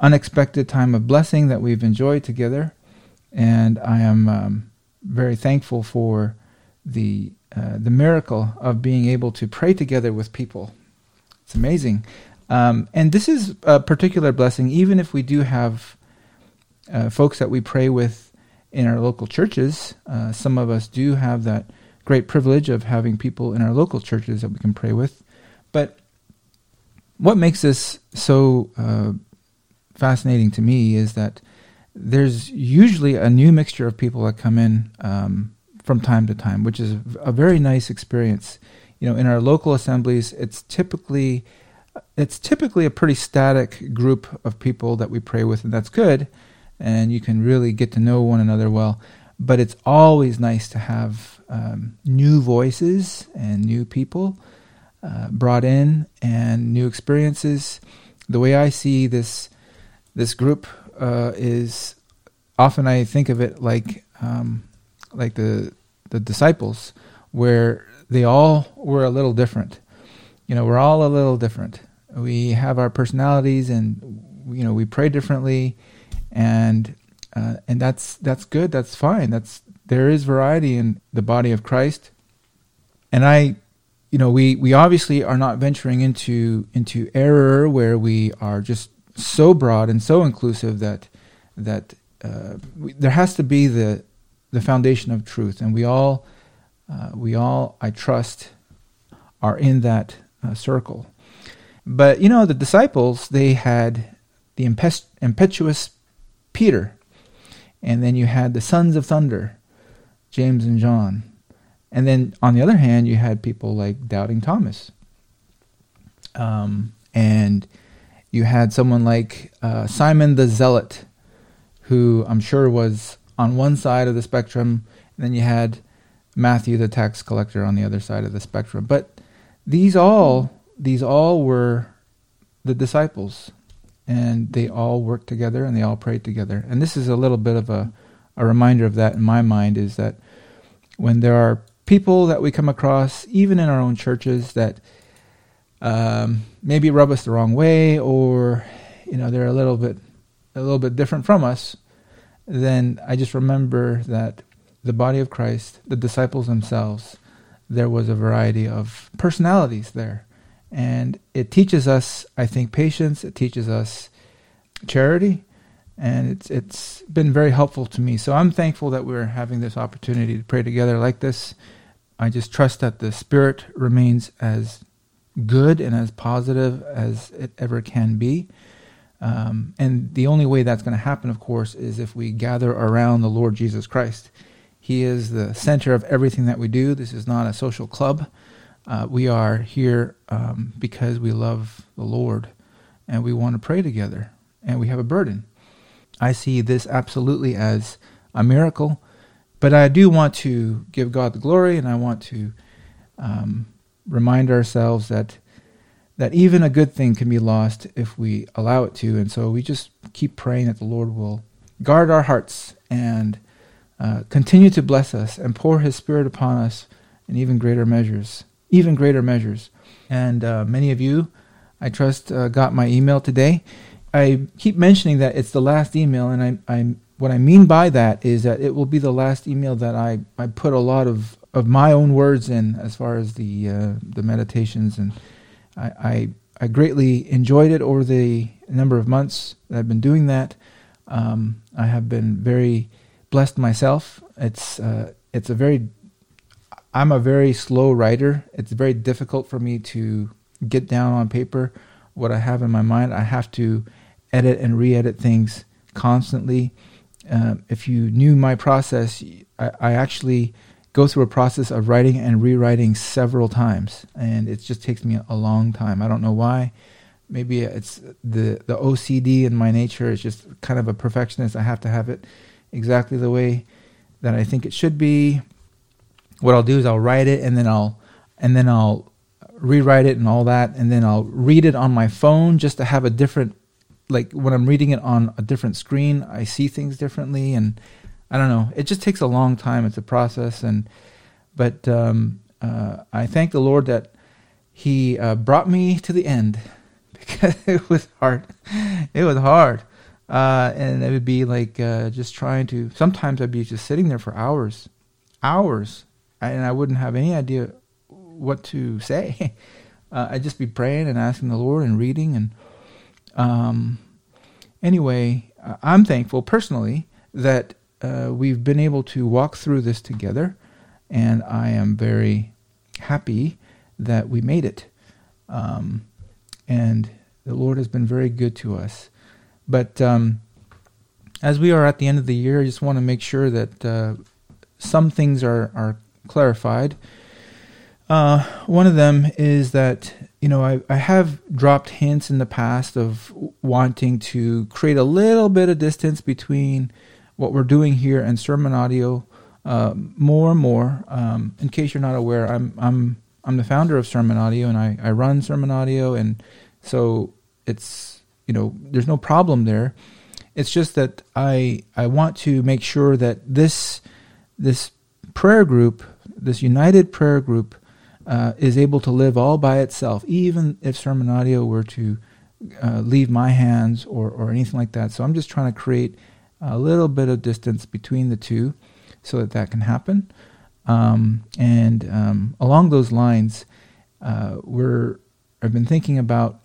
unexpected time of blessing that we've enjoyed together, and I am um, very thankful for the uh, the miracle of being able to pray together with people. It's amazing, um, and this is a particular blessing, even if we do have uh, folks that we pray with in our local churches. Uh, some of us do have that great privilege of having people in our local churches that we can pray with, but what makes this so uh, fascinating to me is that there's usually a new mixture of people that come in um, from time to time, which is a very nice experience. You know, in our local assemblies, it's typically it's typically a pretty static group of people that we pray with, and that's good. And you can really get to know one another well. But it's always nice to have um, new voices and new people uh, brought in and new experiences. The way I see this this group uh, is often I think of it like um, like the the disciples, where they all were a little different. You know, we're all a little different. We have our personalities, and you know, we pray differently, and uh, and that's that's good. That's fine. That's there is variety in the body of Christ, and I you know, we, we obviously are not venturing into into error where we are just so broad and so inclusive that that uh, we, there has to be the the foundation of truth, and we all uh, we all I trust are in that uh, circle. But you know, the disciples they had the impetuous Peter, and then you had the sons of thunder, James and John, and then on the other hand, you had people like doubting Thomas. Um, and you had someone like uh, Simon the Zealot, who I'm sure was on one side of the spectrum, and then you had Matthew the tax collector on the other side of the spectrum. But these all these all were the disciples, and they all worked together and they all prayed together. And this is a little bit of a a reminder of that in my mind is that when there are people that we come across, even in our own churches, that um, maybe rub us the wrong way, or you know they're a little bit a little bit different from us, then I just remember that the body of Christ, the disciples themselves, there was a variety of personalities there, and it teaches us, I think, patience. It teaches us charity, and it's it's been very helpful to me. So I'm thankful that we're having this opportunity to pray together like this. I just trust that the spirit remains as good and as positive as it ever can be. Um, and the only way that's going to happen, of course, is if we gather around the Lord Jesus Christ. He is the center of everything that we do. This is not a social club. Uh, we are here um, because we love the Lord and we want to pray together and we have a burden. I see this absolutely as a miracle but I do want to give God the glory, and I want to um, remind ourselves that that even a good thing can be lost if we allow it to. And so we just keep praying that the Lord will guard our hearts and uh, continue to bless us and pour His Spirit upon us in even greater measures, even greater measures. And uh, many of you, I trust, uh, got my email today. I keep mentioning that it's the last email, and I, I what I mean by that is that it will be the last email that I, I put a lot of, of my own words in as far as the uh, the meditations and I, I, I greatly enjoyed it over the number of months that I've been doing that. Um, I have been very blessed myself. It's uh, it's a very I'm a very slow writer. It's very difficult for me to get down on paper what I have in my mind. I have to edit and re-edit things constantly uh, if you knew my process, I, I, actually go through a process of writing and rewriting several times, and it just takes me a long time. I don't know why. Maybe it's the the OCD in my nature is just kind of a perfectionist. I have to have it exactly the way that I think it should be. What I'll do is I'll write it, and then I'll and then I'll rewrite it and all that, and then I'll read it on my phone just to have a different like when I'm reading it on a different screen, I see things differently, and I don't know. It just takes a long time. It's a process, and but um, uh, I thank the Lord that He uh, brought me to the end because it was hard. It was hard. Uh, and it would be like uh, just trying to. Sometimes I'd be just sitting there for hours, hours, and I wouldn't have any idea what to say. Uh, I'd just be praying and asking the Lord and reading. And um, anyway, I'm thankful personally that uh, we've been able to walk through this together, and I am very happy that we made it. Um, and the Lord has been very good to us. But um, as we are at the end of the year, I just want to make sure that uh, some things are, are clarified. Uh, one of them is that you know I, I have dropped hints in the past of wanting to create a little bit of distance between what we're doing here and sermon audio uh, more and more. Um, in case you're not aware, I'm I'm I'm the founder of Sermon Audio and I, I run Sermon Audio and so it's you know there's no problem there. It's just that I I want to make sure that this this prayer group, this united prayer group uh, is able to live all by itself, even if sermon audio were to uh, leave my hands or, or anything like that. So I'm just trying to create a little bit of distance between the two so that that can happen. Um, and um, along those lines, uh, we're I've been thinking about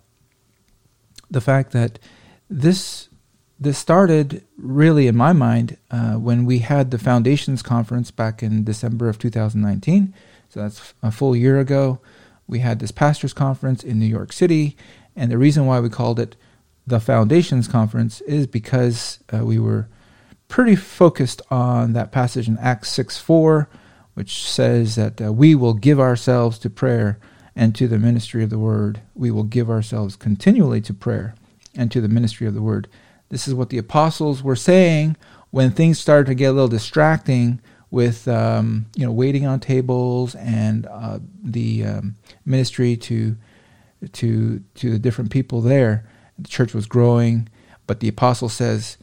the fact that this this started really in my mind uh, when we had the foundations conference back in December of 2019 so that's a full year ago. We had this pastors conference in New York City, and the reason why we called it the Foundations Conference is because uh, we were pretty focused on that passage in Acts 6 4, which says that uh, we will give ourselves to prayer and to the ministry of the word. We will give ourselves continually to prayer and to the ministry of the word. This is what the apostles were saying when things started to get a little distracting with um, you know waiting on tables and uh, the um, ministry to to to the different people there. The church was growing, but the apostle says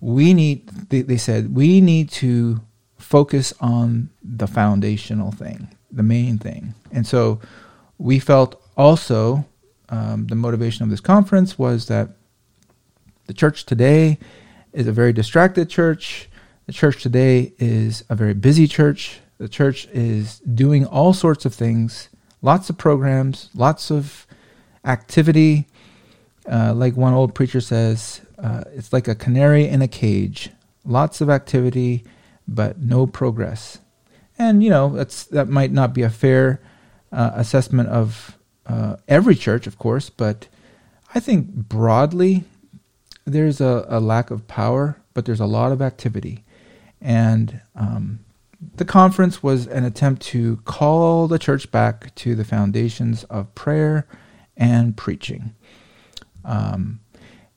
we need. They, said we need to focus on the foundational thing, the main thing, and so we felt also um, the motivation of this conference was that the church today is a very distracted church. The church today is a very busy church. The church is doing all sorts of things, lots of programs, lots of activity. Uh, like one old preacher says, uh, it's like a canary in a cage. Lots of activity, but no progress. And you know that's that might not be a fair uh, assessment of uh, every church, of course, but I think broadly there's a, a lack of power, but there's a lot of activity. And um, the conference was an attempt to call the church back to the foundations of prayer and preaching. Um,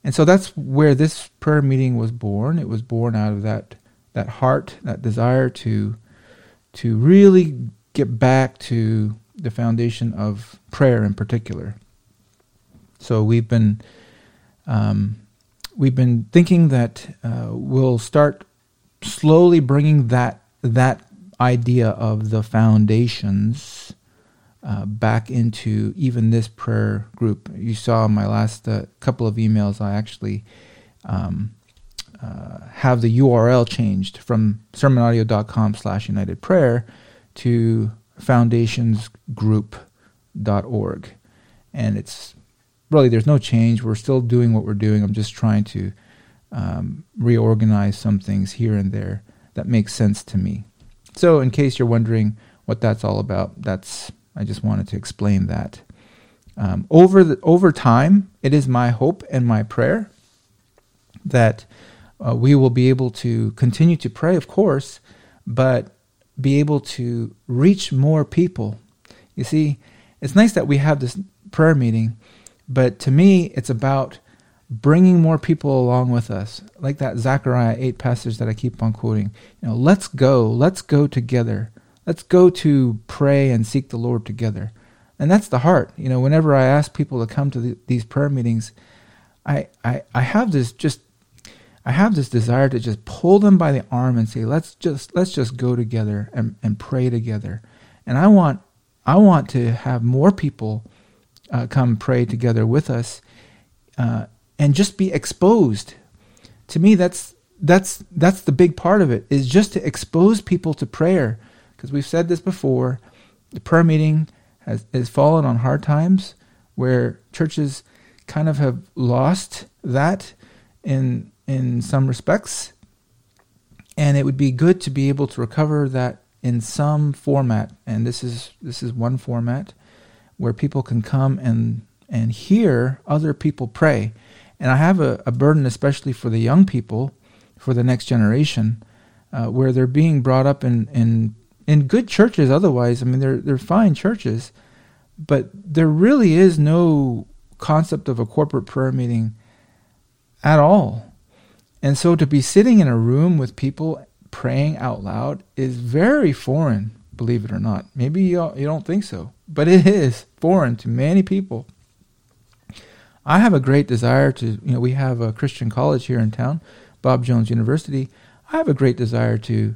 and so that's where this prayer meeting was born. It was born out of that that heart, that desire to to really get back to the foundation of prayer in particular. So we've been um, we've been thinking that uh, we'll start slowly bringing that that idea of the foundations uh, back into even this prayer group. You saw my last uh, couple of emails, I actually um, uh, have the URL changed from sermonaudio.com slash united prayer to foundationsgroup.org. And it's really, there's no change. We're still doing what we're doing. I'm just trying to um, reorganize some things here and there that makes sense to me. So, in case you're wondering what that's all about, that's I just wanted to explain that. Um, over the over time, it is my hope and my prayer that uh, we will be able to continue to pray, of course, but be able to reach more people. You see, it's nice that we have this prayer meeting, but to me, it's about bringing more people along with us, like that Zechariah 8 passage that I keep on quoting. You know, let's go, let's go together. Let's go to pray and seek the Lord together. And that's the heart. You know, whenever I ask people to come to the, these prayer meetings, I, I, I have this just I have this desire to just pull them by the arm and say, let's just let's just go together and, and pray together. And I want I want to have more people uh, come pray together with us uh, and just be exposed. To me, that's that's that's the big part of it is just to expose people to prayer because we've said this before. The prayer meeting has has fallen on hard times where churches kind of have lost that in in some respects and it would be good to be able to recover that in some format and this is this is one format where people can come and and hear other people pray and i have a, a burden especially for the young people for the next generation uh, where they're being brought up in, in in good churches otherwise i mean they're they're fine churches but there really is no concept of a corporate prayer meeting at all and so to be sitting in a room with people praying out loud is very foreign, believe it or not. Maybe you, you don't think so, but it is foreign to many people. I have a great desire to, you know, we have a Christian college here in town, Bob Jones University. I have a great desire to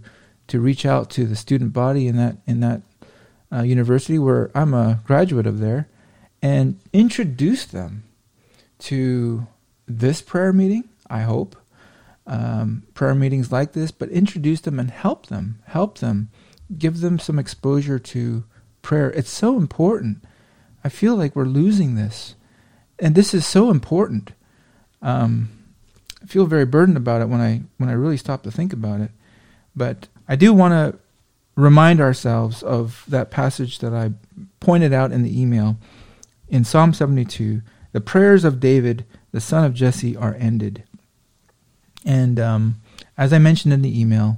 to reach out to the student body in that in that uh, university where I'm a graduate of there and introduce them to this prayer meeting, I hope, um, prayer meetings like this, but introduce them and help them, help them, give them some exposure to prayer. It's so important. I feel like we're losing this, and this is so important. Um, I feel very burdened about it when I when I really stop to think about it. But I do want to remind ourselves of that passage that I pointed out in the email in Psalm 72. The prayers of David, the son of Jesse, are ended. And um, as I mentioned in the email,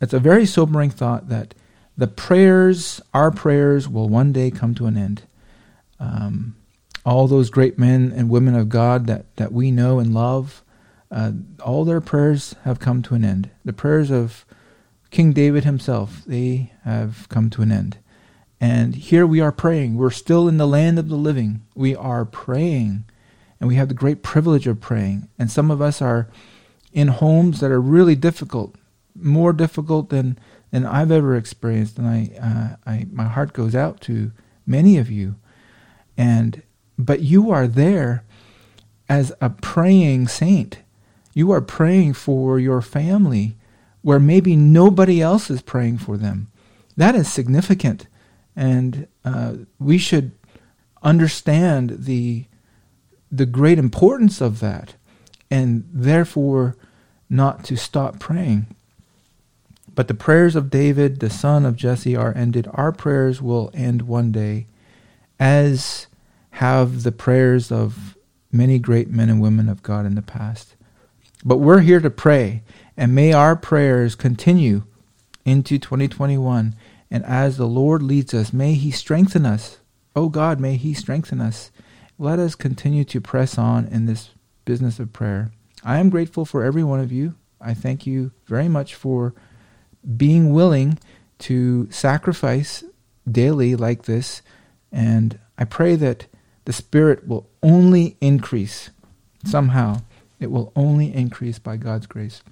it's a very sobering thought that the prayers, our prayers, will one day come to an end. Um, all those great men and women of God that, that we know and love, uh, all their prayers have come to an end. The prayers of King David himself, they have come to an end. And here we are praying. We're still in the land of the living. We are praying, and we have the great privilege of praying. And some of us are in homes that are really difficult, more difficult than than I've ever experienced. And I, uh, I, my heart goes out to many of you. And but you are there as a praying saint. You are praying for your family where maybe nobody else is praying for them. That is significant, and uh, we should understand the the great importance of that, and therefore not to stop praying. But the prayers of David, the son of Jesse, are ended. Our prayers will end one day, as have the prayers of many great men and women of God in the past. But we're here to pray, and may our prayers continue into 2021. And as the Lord leads us, may He strengthen us. Oh God, may He strengthen us. Let us continue to press on in this business of prayer. I am grateful for every one of you. I thank you very much for being willing to sacrifice daily like this. And I pray that the Spirit will only increase somehow. It will only increase by God's grace.